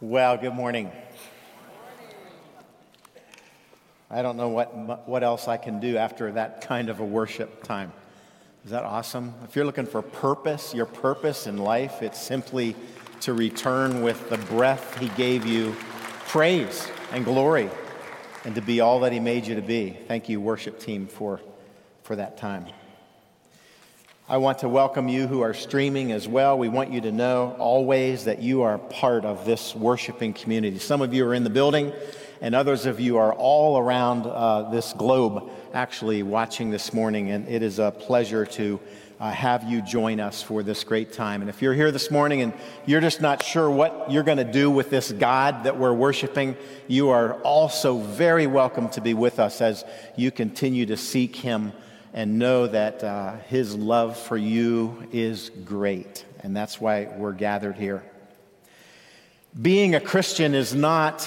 Well, good morning. I don't know what, what else I can do after that kind of a worship time. Is that awesome? If you're looking for purpose, your purpose in life, it's simply to return with the breath He gave you praise and glory and to be all that He made you to be. Thank you, worship team, for, for that time. I want to welcome you who are streaming as well. We want you to know always that you are part of this worshiping community. Some of you are in the building, and others of you are all around uh, this globe actually watching this morning, and it is a pleasure to uh, have you join us for this great time. And if you're here this morning and you're just not sure what you're going to do with this God that we're worshiping, you are also very welcome to be with us as you continue to seek Him and know that uh, His love for you is great. And that's why we're gathered here. Being a Christian is not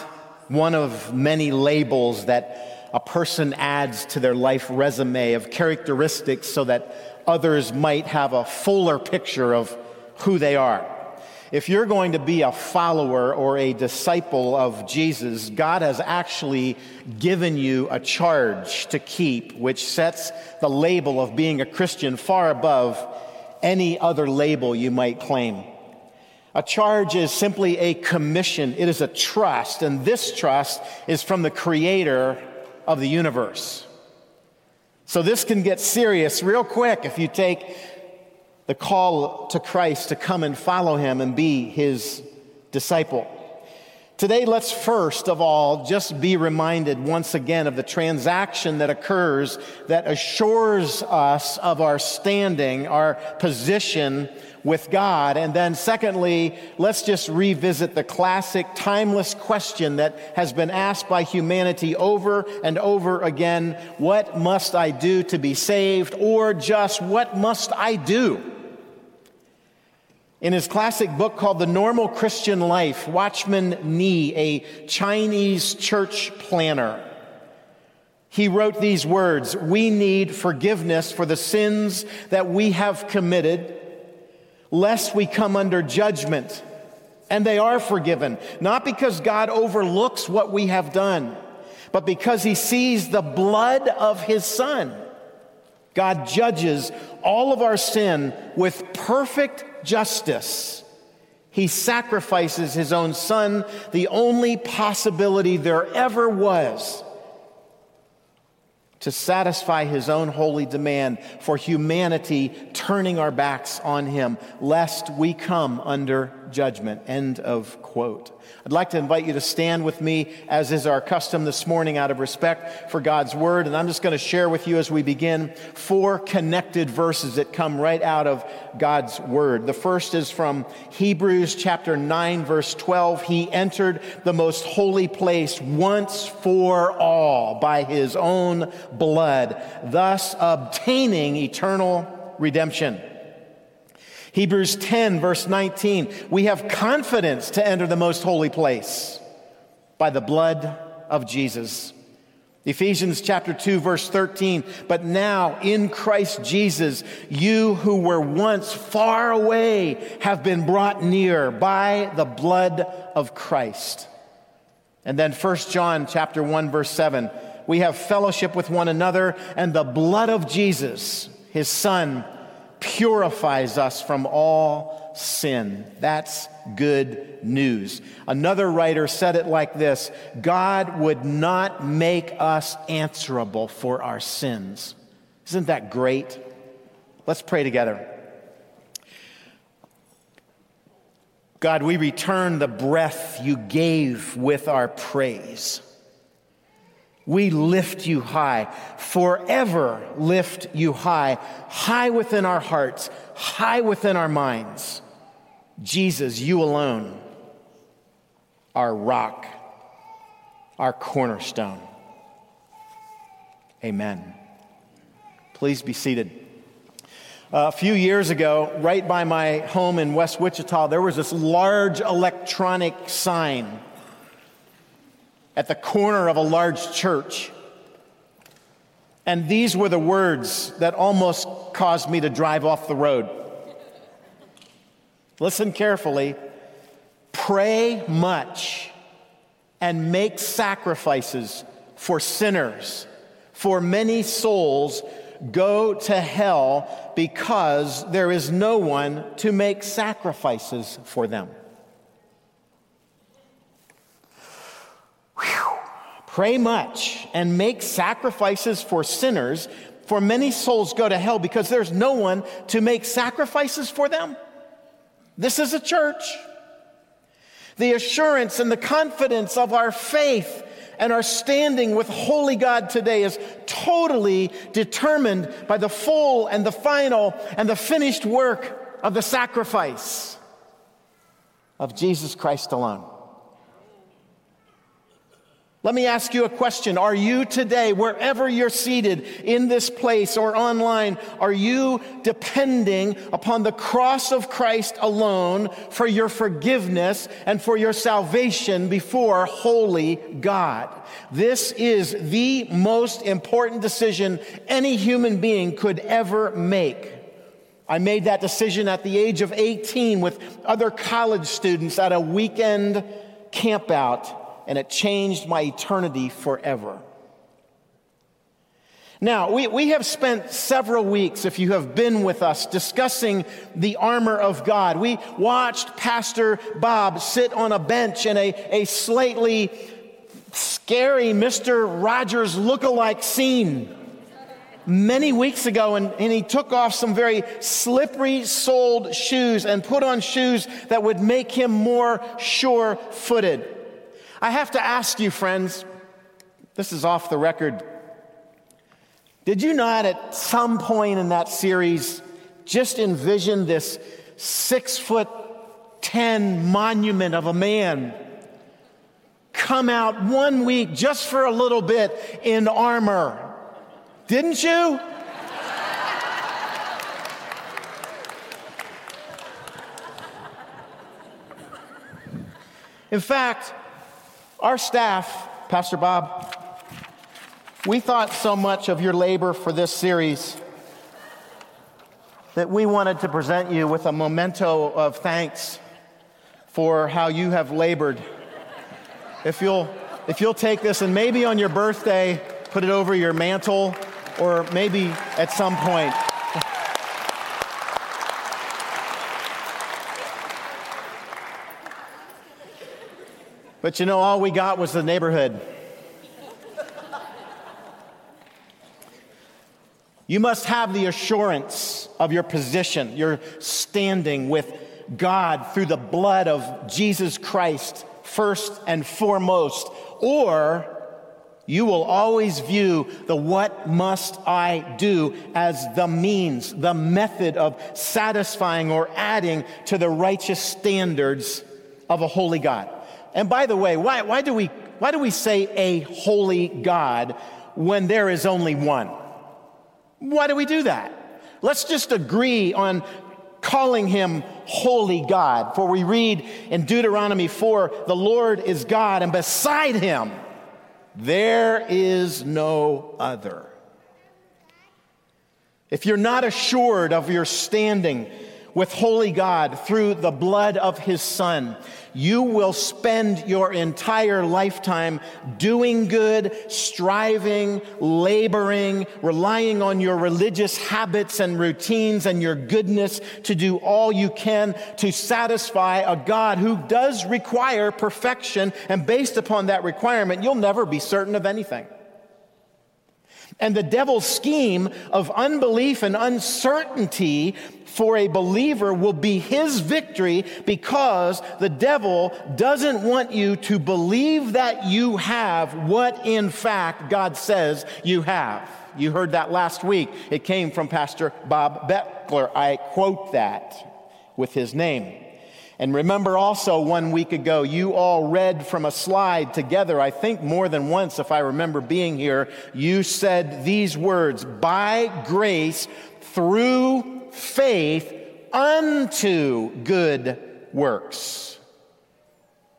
one of many labels that a person adds to their life resume of characteristics so that others might have a fuller picture of who they are. If you're going to be a follower or a disciple of Jesus, God has actually given you a charge to keep, which sets the label of being a Christian far above any other label you might claim. A charge is simply a commission, it is a trust, and this trust is from the creator of the universe. So this can get serious real quick if you take the call to Christ to come and follow him and be his disciple. Today, let's first of all just be reminded once again of the transaction that occurs that assures us of our standing, our position with God. And then, secondly, let's just revisit the classic, timeless question that has been asked by humanity over and over again What must I do to be saved? Or just, What must I do? In his classic book called The Normal Christian Life, Watchman Nee, a Chinese church planner, he wrote these words We need forgiveness for the sins that we have committed, lest we come under judgment. And they are forgiven, not because God overlooks what we have done, but because he sees the blood of his son. God judges all of our sin with perfect justice. He sacrifices his own son, the only possibility there ever was to satisfy his own holy demand for humanity turning our backs on him, lest we come under judgment. End of quote. I'd like to invite you to stand with me, as is our custom this morning, out of respect for God's word. And I'm just going to share with you as we begin four connected verses that come right out of God's word. The first is from Hebrews chapter 9, verse 12. He entered the most holy place once for all by his own blood, thus obtaining eternal redemption. Hebrews 10, verse 19, we have confidence to enter the most holy place by the blood of Jesus. Ephesians chapter 2 verse 13, but now in Christ Jesus, you who were once far away have been brought near by the blood of Christ. And then 1 John chapter 1 verse 7, we have fellowship with one another and the blood of Jesus, his son, purifies us from all sin. That's good news. Another writer said it like this God would not make us answerable for our sins. Isn't that great? Let's pray together. God, we return the breath you gave with our praise. We lift you high, forever lift you high, high within our hearts, high within our minds. Jesus, you alone, our rock, our cornerstone. Amen. Please be seated. Uh, a few years ago, right by my home in West Wichita, there was this large electronic sign at the corner of a large church. And these were the words that almost caused me to drive off the road. Listen carefully pray much and make sacrifices for sinners, for many souls go to hell because there is no one to make sacrifices for them. Whew. Pray much and make sacrifices for sinners, for many souls go to hell because there's no one to make sacrifices for them. This is a church. The assurance and the confidence of our faith and our standing with Holy God today is totally determined by the full and the final and the finished work of the sacrifice of Jesus Christ alone. Let me ask you a question. Are you today, wherever you're seated in this place or online, are you depending upon the cross of Christ alone for your forgiveness and for your salvation before holy God? This is the most important decision any human being could ever make. I made that decision at the age of 18 with other college students at a weekend campout and it changed my eternity forever. Now, we, we have spent several weeks, if you have been with us, discussing the armor of God. We watched Pastor Bob sit on a bench in a, a slightly scary Mr. Rogers look-alike scene many weeks ago, and, and he took off some very slippery soled shoes and put on shoes that would make him more sure footed. I have to ask you, friends, this is off the record. Did you not at some point in that series just envision this six foot ten monument of a man come out one week just for a little bit in armor? Didn't you? In fact, our staff, Pastor Bob, we thought so much of your labor for this series that we wanted to present you with a memento of thanks for how you have labored. If you'll, if you'll take this and maybe on your birthday, put it over your mantle, or maybe at some point. But you know, all we got was the neighborhood. You must have the assurance of your position, your standing with God through the blood of Jesus Christ, first and foremost, or you will always view the what must I do as the means, the method of satisfying or adding to the righteous standards of a holy God. And by the way, why, why, do we, why do we say a holy God when there is only one? Why do we do that? Let's just agree on calling him holy God. For we read in Deuteronomy 4 the Lord is God, and beside him there is no other. If you're not assured of your standing, with holy God through the blood of his son, you will spend your entire lifetime doing good, striving, laboring, relying on your religious habits and routines and your goodness to do all you can to satisfy a God who does require perfection. And based upon that requirement, you'll never be certain of anything. And the devil's scheme of unbelief and uncertainty for a believer will be his victory because the devil doesn't want you to believe that you have what in fact God says you have. You heard that last week. It came from Pastor Bob Beckler. I quote that with his name. And remember also one week ago, you all read from a slide together, I think more than once, if I remember being here. You said these words by grace through faith unto good works.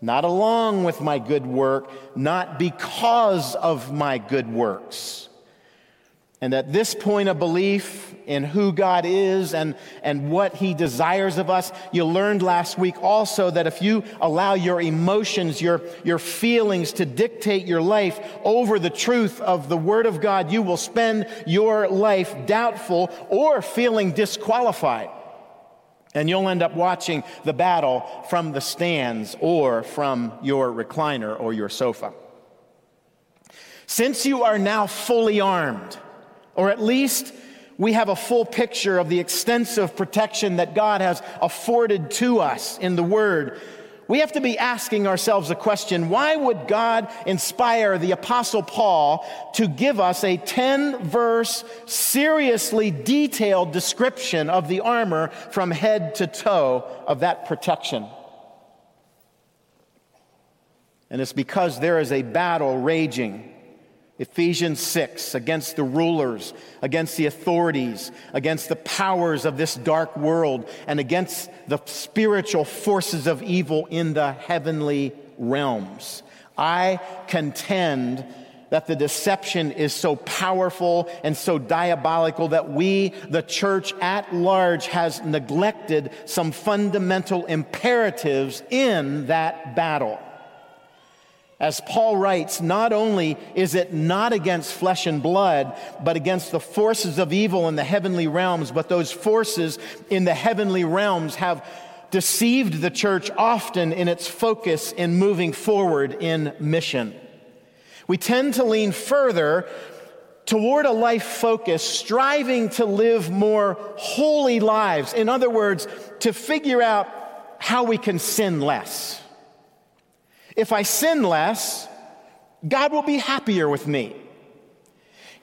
Not along with my good work, not because of my good works. And at this point of belief in who God is and, and what He desires of us, you learned last week also that if you allow your emotions, your, your feelings to dictate your life over the truth of the Word of God, you will spend your life doubtful or feeling disqualified. And you'll end up watching the battle from the stands or from your recliner or your sofa. Since you are now fully armed, or at least we have a full picture of the extensive protection that God has afforded to us in the Word. We have to be asking ourselves a question why would God inspire the Apostle Paul to give us a 10 verse, seriously detailed description of the armor from head to toe of that protection? And it's because there is a battle raging Ephesians 6 against the rulers, against the authorities, against the powers of this dark world, and against the spiritual forces of evil in the heavenly realms. I contend that the deception is so powerful and so diabolical that we, the church at large, has neglected some fundamental imperatives in that battle. As Paul writes, not only is it not against flesh and blood, but against the forces of evil in the heavenly realms, but those forces in the heavenly realms have deceived the church often in its focus in moving forward in mission. We tend to lean further toward a life focus, striving to live more holy lives. In other words, to figure out how we can sin less. If I sin less, God will be happier with me.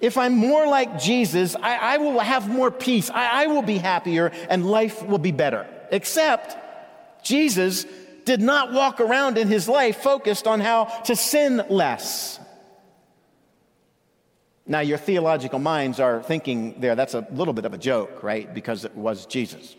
If I'm more like Jesus, I, I will have more peace. I, I will be happier and life will be better. Except Jesus did not walk around in his life focused on how to sin less. Now, your theological minds are thinking there, that's a little bit of a joke, right? Because it was Jesus.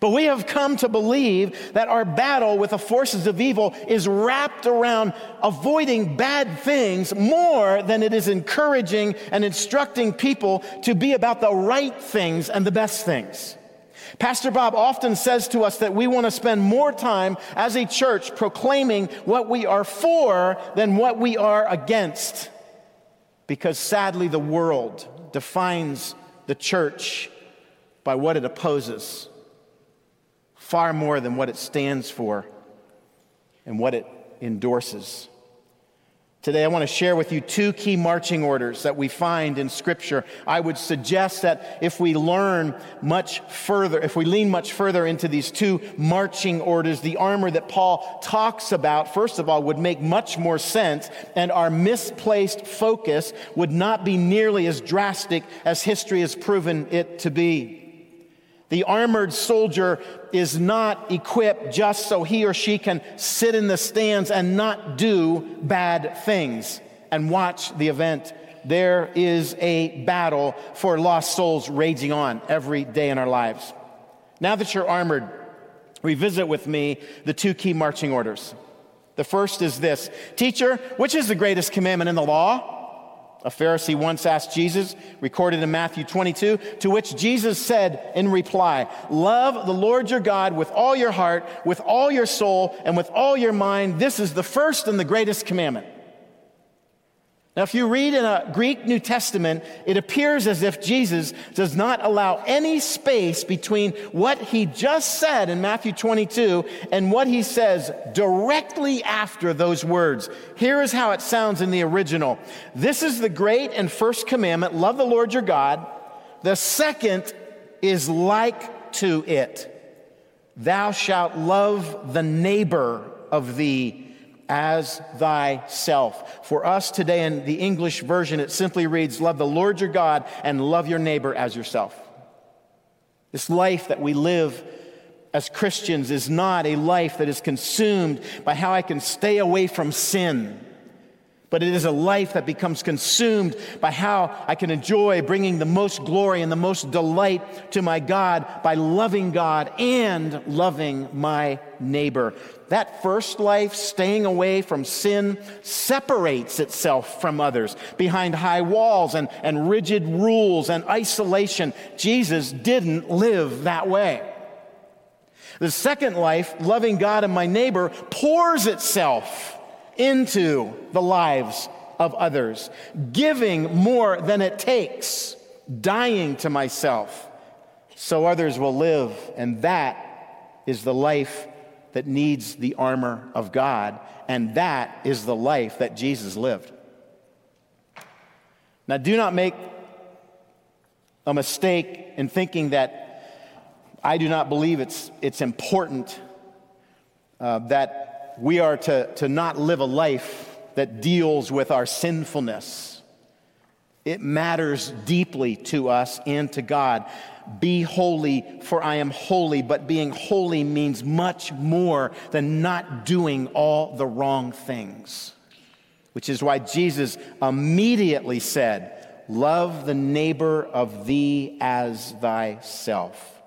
But we have come to believe that our battle with the forces of evil is wrapped around avoiding bad things more than it is encouraging and instructing people to be about the right things and the best things. Pastor Bob often says to us that we want to spend more time as a church proclaiming what we are for than what we are against. Because sadly, the world defines the church by what it opposes far more than what it stands for and what it endorses. Today, I want to share with you two key marching orders that we find in Scripture. I would suggest that if we learn much further, if we lean much further into these two marching orders, the armor that Paul talks about, first of all, would make much more sense, and our misplaced focus would not be nearly as drastic as history has proven it to be. The armored soldier is not equipped just so he or she can sit in the stands and not do bad things and watch the event. There is a battle for lost souls raging on every day in our lives. Now that you're armored, revisit with me the two key marching orders. The first is this Teacher, which is the greatest commandment in the law? A Pharisee once asked Jesus, recorded in Matthew 22, to which Jesus said in reply, Love the Lord your God with all your heart, with all your soul, and with all your mind. This is the first and the greatest commandment. Now, if you read in a Greek New Testament, it appears as if Jesus does not allow any space between what he just said in Matthew 22 and what he says directly after those words. Here is how it sounds in the original This is the great and first commandment love the Lord your God. The second is like to it Thou shalt love the neighbor of thee as thyself. For us today in the English version, it simply reads, Love the Lord your God and love your neighbor as yourself. This life that we live as Christians is not a life that is consumed by how I can stay away from sin, but it is a life that becomes consumed by how I can enjoy bringing the most glory and the most delight to my God by loving God and loving my neighbor. That first life, staying away from sin, separates itself from others behind high walls and, and rigid rules and isolation. Jesus didn't live that way. The second life, loving God and my neighbor, pours itself into the lives of others, giving more than it takes, dying to myself so others will live. And that is the life that needs the armor of God. And that is the life that Jesus lived. Now, do not make a mistake in thinking that I do not believe it's, it's important uh, that we are to, to not live a life that deals with our sinfulness. It matters deeply to us and to God. Be holy, for I am holy. But being holy means much more than not doing all the wrong things, which is why Jesus immediately said, Love the neighbor of thee as thyself.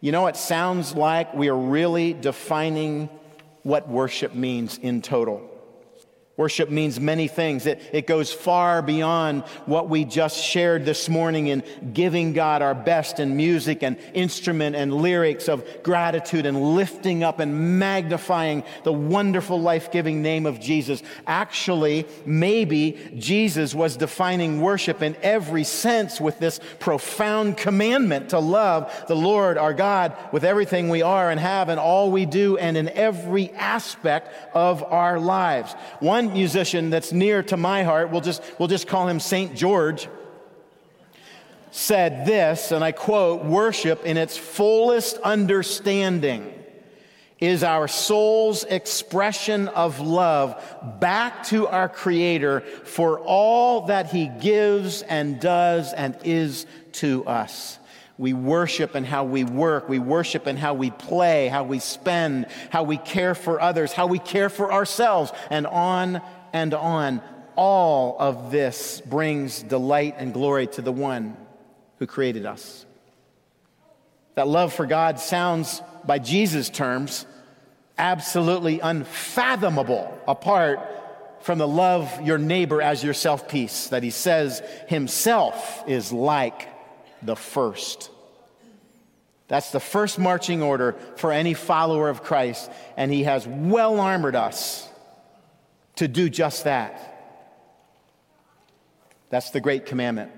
You know, it sounds like we are really defining what worship means in total. Worship means many things. It, it goes far beyond what we just shared this morning in giving God our best in music and instrument and lyrics of gratitude and lifting up and magnifying the wonderful life giving name of Jesus. Actually, maybe Jesus was defining worship in every sense with this profound commandment to love the Lord our God with everything we are and have and all we do and in every aspect of our lives. One musician that's near to my heart, we'll just, we'll just call him St. George, said this, and I quote Worship in its fullest understanding is our soul's expression of love back to our Creator for all that He gives and does and is to us. We worship in how we work. We worship in how we play, how we spend, how we care for others, how we care for ourselves, and on and on. All of this brings delight and glory to the one who created us. That love for God sounds, by Jesus' terms, absolutely unfathomable apart from the love your neighbor as yourself piece that he says himself is like the first. That's the first marching order for any follower of Christ, and he has well armored us to do just that. That's the great commandment.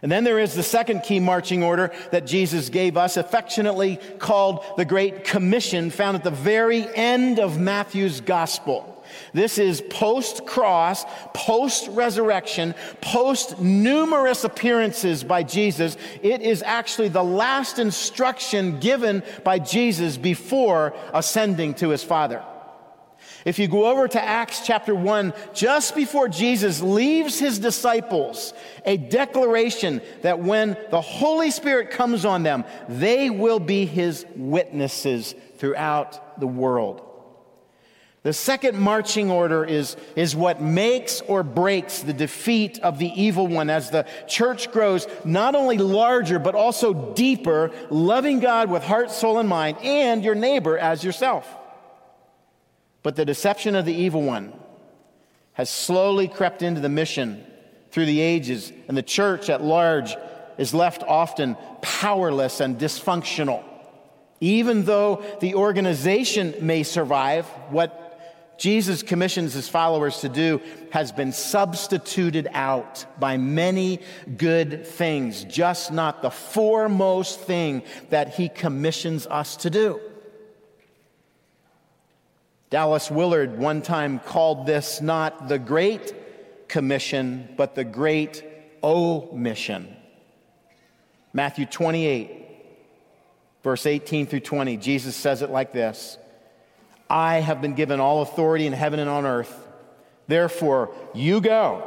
And then there is the second key marching order that Jesus gave us, affectionately called the Great Commission, found at the very end of Matthew's Gospel. This is post cross, post resurrection, post numerous appearances by Jesus. It is actually the last instruction given by Jesus before ascending to his Father. If you go over to Acts chapter 1, just before Jesus leaves his disciples, a declaration that when the Holy Spirit comes on them, they will be his witnesses throughout the world. The second marching order is, is what makes or breaks the defeat of the evil one as the church grows not only larger, but also deeper, loving God with heart, soul, and mind, and your neighbor as yourself. But the deception of the evil one has slowly crept into the mission through the ages, and the church at large is left often powerless and dysfunctional. Even though the organization may survive, what Jesus commissions his followers to do has been substituted out by many good things, just not the foremost thing that he commissions us to do. Dallas Willard one time called this not the Great Commission, but the Great Omission. Matthew 28, verse 18 through 20, Jesus says it like this I have been given all authority in heaven and on earth. Therefore, you go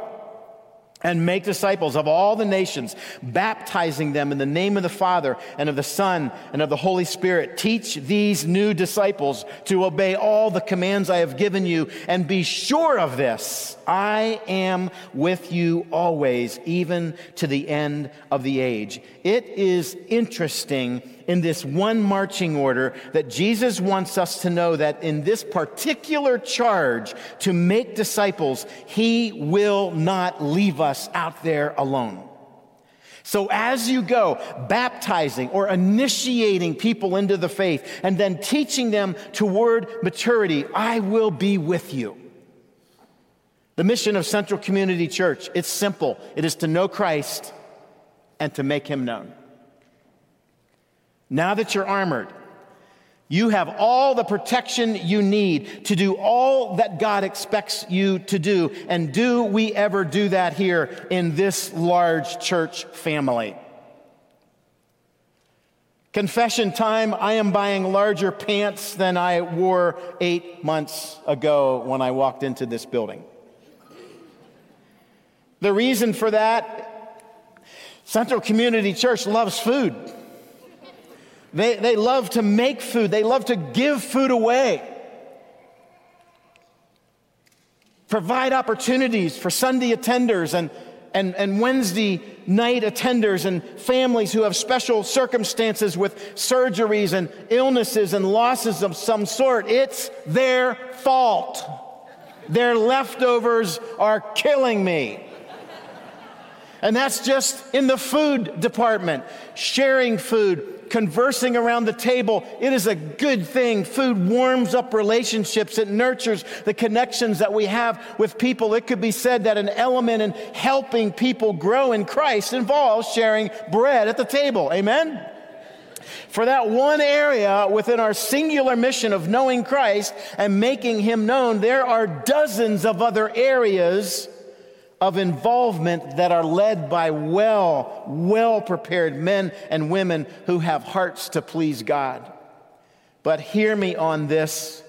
and make disciples of all the nations, baptizing them in the name of the Father and of the Son and of the Holy Spirit. Teach these new disciples to obey all the commands I have given you, and be sure of this I am with you always, even to the end of the age. It is interesting in this one marching order that Jesus wants us to know that in this particular charge to make disciples, he will not leave us out there alone. So, as you go, baptizing or initiating people into the faith and then teaching them toward maturity, I will be with you. The mission of Central Community Church, it's simple. It is to know Christ and to make him known. Now that you're armored, you have all the protection you need to do all that God expects you to do. And do we ever do that here in this large church family? Confession time I am buying larger pants than I wore eight months ago when I walked into this building. The reason for that Central Community Church loves food. They, they love to make food, they love to give food away. Provide opportunities for Sunday attenders and, and, and Wednesday night attenders and families who have special circumstances with surgeries and illnesses and losses of some sort. It's their fault. Their leftovers are killing me. And that's just in the food department, sharing food, conversing around the table. It is a good thing. Food warms up relationships, it nurtures the connections that we have with people. It could be said that an element in helping people grow in Christ involves sharing bread at the table. Amen? For that one area within our singular mission of knowing Christ and making Him known, there are dozens of other areas of involvement that are led by well, well prepared men and women who have hearts to please God. But hear me on this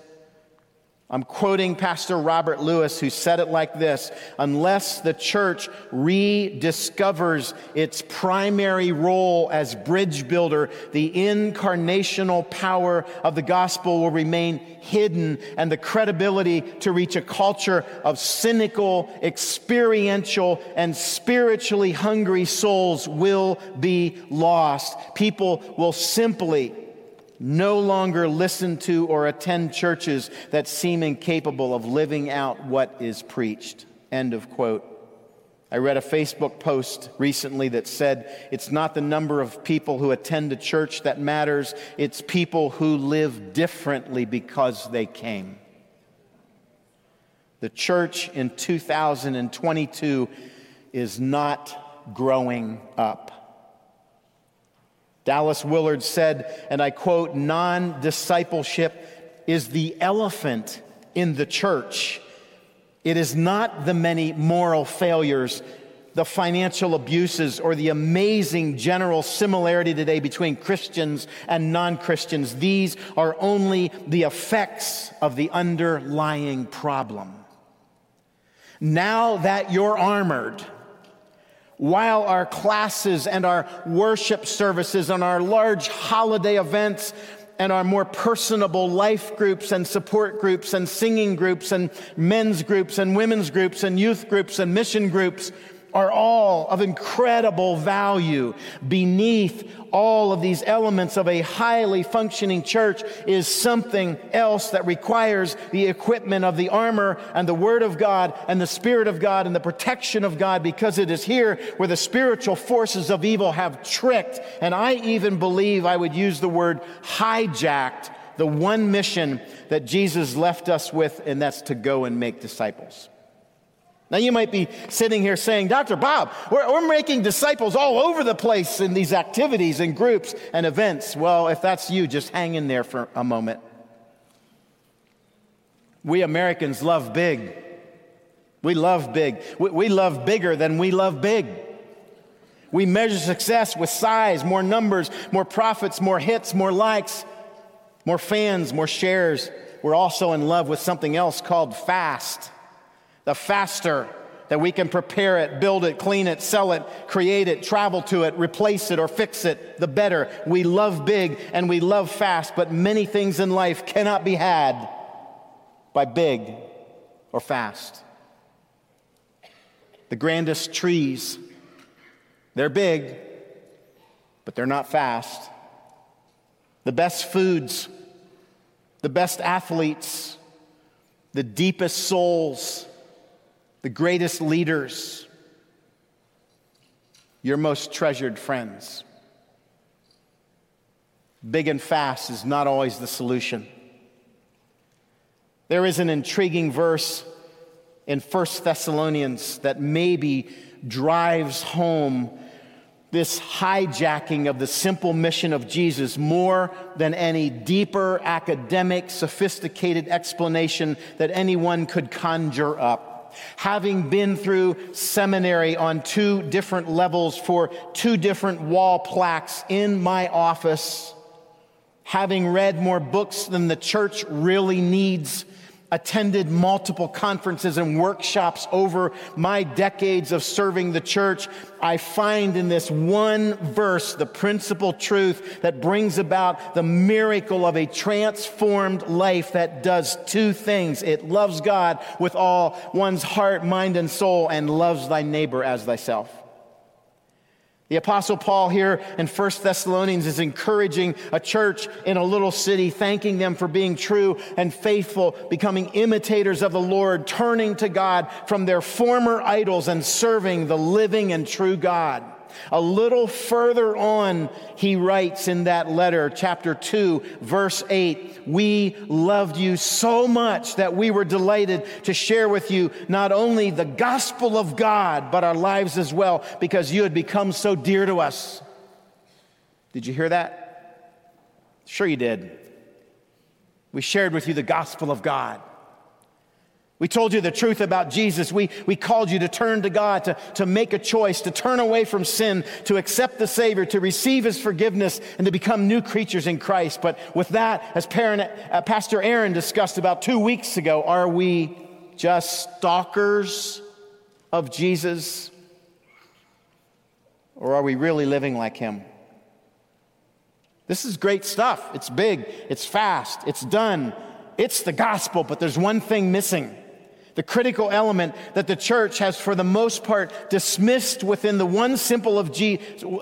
I'm quoting Pastor Robert Lewis, who said it like this Unless the church rediscovers its primary role as bridge builder, the incarnational power of the gospel will remain hidden, and the credibility to reach a culture of cynical, experiential, and spiritually hungry souls will be lost. People will simply no longer listen to or attend churches that seem incapable of living out what is preached. End of quote. I read a Facebook post recently that said it's not the number of people who attend a church that matters, it's people who live differently because they came. The church in 2022 is not growing up. Dallas Willard said, and I quote, non discipleship is the elephant in the church. It is not the many moral failures, the financial abuses, or the amazing general similarity today between Christians and non Christians. These are only the effects of the underlying problem. Now that you're armored, while our classes and our worship services and our large holiday events and our more personable life groups and support groups and singing groups and men's groups and women's groups and youth groups and mission groups are all of incredible value. Beneath all of these elements of a highly functioning church is something else that requires the equipment of the armor and the Word of God and the Spirit of God and the protection of God because it is here where the spiritual forces of evil have tricked. And I even believe I would use the word hijacked the one mission that Jesus left us with, and that's to go and make disciples. Now, you might be sitting here saying, Dr. Bob, we're, we're, making disciples all over the place in these activities and groups and events. Well, if that's you, just hang in there for a moment. We Americans love big. We love big. We, we love bigger than we love big. We measure success with size, more numbers, more profits, more hits, more likes, more fans, more shares. We're also in love with something else called fast. The faster that we can prepare it, build it, clean it, sell it, create it, travel to it, replace it, or fix it, the better. We love big and we love fast, but many things in life cannot be had by big or fast. The grandest trees, they're big, but they're not fast. The best foods, the best athletes, the deepest souls, the greatest leaders, your most treasured friends. Big and fast is not always the solution. There is an intriguing verse in 1 Thessalonians that maybe drives home this hijacking of the simple mission of Jesus more than any deeper academic, sophisticated explanation that anyone could conjure up. Having been through seminary on two different levels for two different wall plaques in my office, having read more books than the church really needs attended multiple conferences and workshops over my decades of serving the church, I find in this one verse the principal truth that brings about the miracle of a transformed life that does two things. It loves God with all one's heart, mind, and soul, and loves thy neighbor as thyself. The apostle Paul here in 1 Thessalonians is encouraging a church in a little city, thanking them for being true and faithful, becoming imitators of the Lord, turning to God from their former idols and serving the living and true God. A little further on, he writes in that letter, chapter 2, verse 8, We loved you so much that we were delighted to share with you not only the gospel of God, but our lives as well, because you had become so dear to us. Did you hear that? Sure, you did. We shared with you the gospel of God. We told you the truth about Jesus. We, we called you to turn to God, to, to make a choice, to turn away from sin, to accept the Savior, to receive His forgiveness, and to become new creatures in Christ. But with that, as parent, uh, Pastor Aaron discussed about two weeks ago, are we just stalkers of Jesus? Or are we really living like Him? This is great stuff. It's big, it's fast, it's done. It's the gospel, but there's one thing missing the critical element that the church has, for the most part, dismissed within the one simple of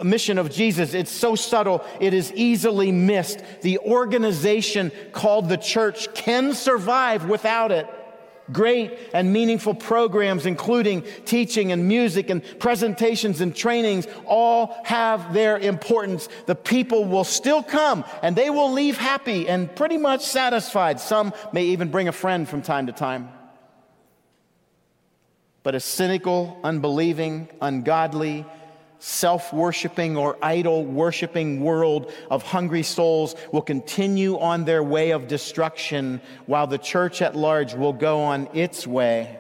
mission of Jesus. It's so subtle, it is easily missed. The organization called the church can survive without it. Great and meaningful programs, including teaching and music and presentations and trainings, all have their importance. The people will still come and they will leave happy and pretty much satisfied. Some may even bring a friend from time to time but a cynical, unbelieving, ungodly, self worshiping or idol worshiping world of hungry souls will continue on their way of destruction while the church at large will go on its way.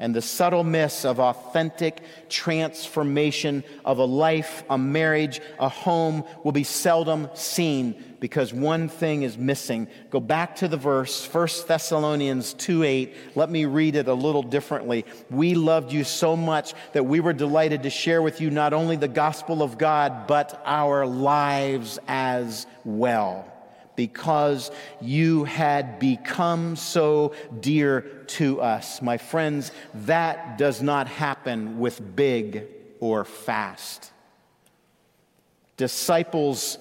And the subtle miss of authentic transformation of a life, a marriage, a home will be seldom seen because one thing is missing. Go back to the verse, 1 Thessalonians 2 8. Let me read it a little differently. We loved you so much that we were delighted to share with you not only the gospel of God, but our lives as well because you had become so dear to us. My friends, that does not happen with big or fast. Disciples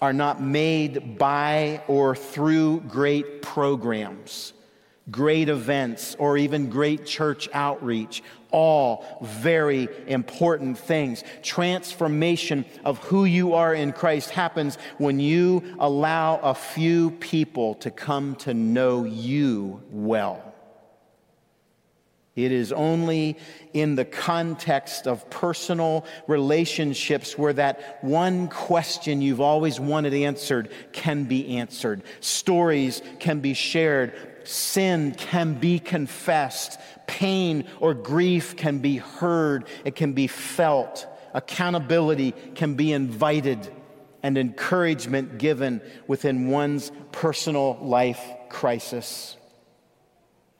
are not made by or through great programs great events, or even great church outreach. All very important things. Transformation of who you are in Christ happens when you allow a few people to come to know you well. It is only in the context of personal relationships where that one question you've always wanted answered can be answered. Stories can be shared sin can be confessed, pain or grief can be heard, it can be felt, accountability can be invited, and encouragement given within one's personal life crisis.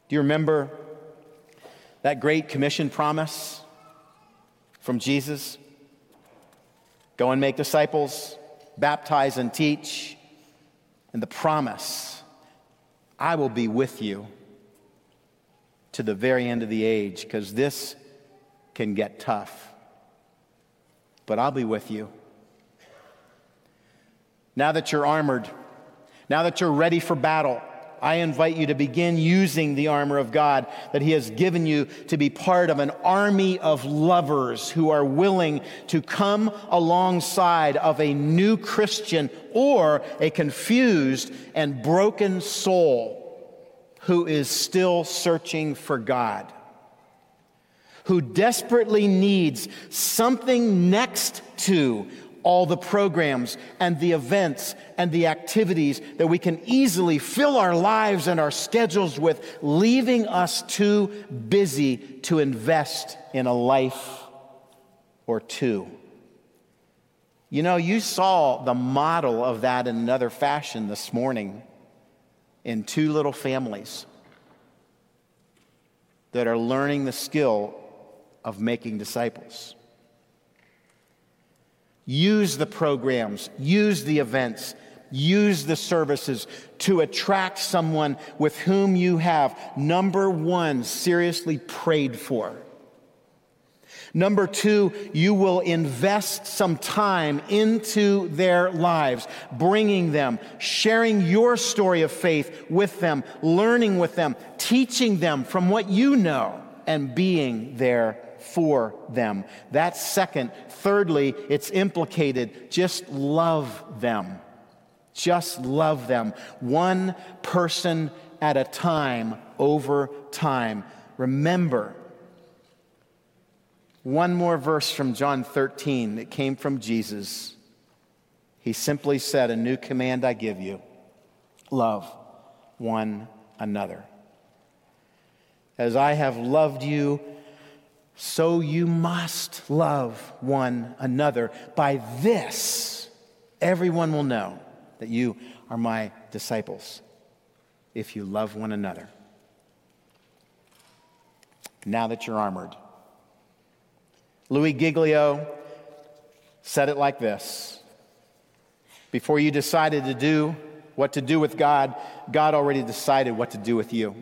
Do you remember that great commission promise from Jesus go and make disciples, baptize and teach, and the promise I will be with you to the very end of the age because this can get tough. But I'll be with you. Now that you're armored, now that you're ready for battle, I invite you to begin using the armor of God that He has given you to be part of an army of lovers who are willing to come alongside of a new Christian or a confused and broken soul who is still searching for God, who desperately needs something next to all the programs and the events and the activities that we can easily fill our lives and our schedules with, leaving us too busy to invest in a life or two. You know, you saw the model of that in another fashion this morning in two little families that are learning the skill of making disciples. Use the programs, use the events, use the services to attract someone with whom you have, number one, seriously prayed for. Number two, you will invest some time into their lives, bringing them, sharing your story of faith with them, learning with them, teaching them from what you know, and being there for them. That's second. Thirdly, it's implicated just love them. Just love them. One person at a time over time. Remember, one more verse from John 13 that came from Jesus. He simply said, A new command I give you love one another. As I have loved you, so you must love one another. By this, everyone will know that you are my disciples if you love one another. Now that you're armored. Louie Giglio said it like this Before you decided to do what to do with God, God already decided what to do with you.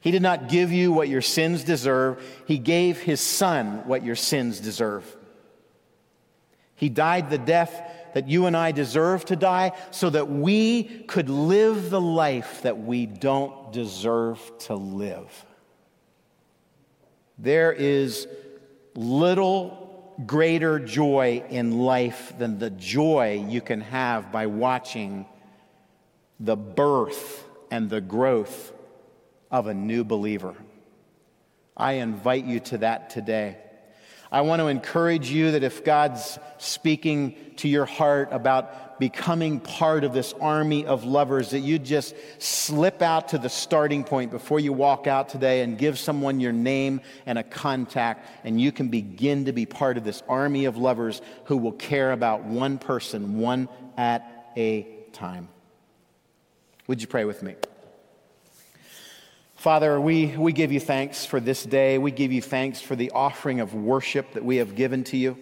He did not give you what your sins deserve, He gave His Son what your sins deserve. He died the death that you and I deserve to die so that we could live the life that we don't deserve to live. There is little greater joy in life than the joy you can have by watching the birth and the growth of a new believer. I invite you to that today. I want to encourage you that if God's speaking to your heart about becoming part of this army of lovers, that you just slip out to the starting point before you walk out today and give someone your name and a contact, and you can begin to be part of this army of lovers who will care about one person, one at a time. Would you pray with me? Father, we, we give you thanks for this day. We give you thanks for the offering of worship that we have given to you.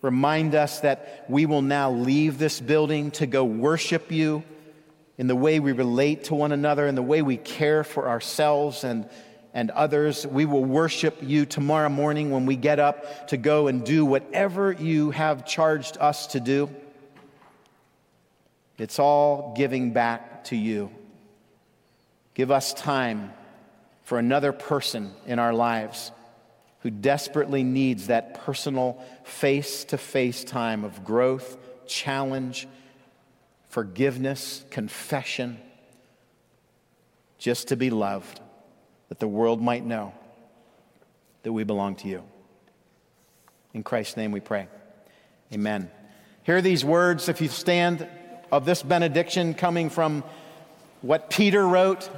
Remind us that we will now leave this building to go worship you in the way we relate to one another, in the way we care for ourselves and, and others. We will worship you tomorrow morning when we get up to go and do whatever you have charged us to do. It's all giving back to you. Give us time for another person in our lives who desperately needs that personal face to face time of growth, challenge, forgiveness, confession, just to be loved, that the world might know that we belong to you. In Christ's name we pray. Amen. Hear these words, if you stand, of this benediction coming from what Peter wrote.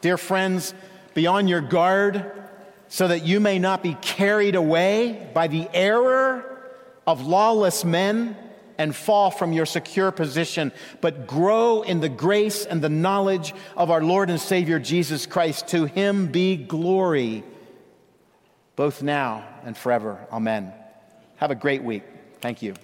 Dear friends, be on your guard so that you may not be carried away by the error of lawless men and fall from your secure position, but grow in the grace and the knowledge of our Lord and Savior Jesus Christ. To him be glory, both now and forever. Amen. Have a great week. Thank you.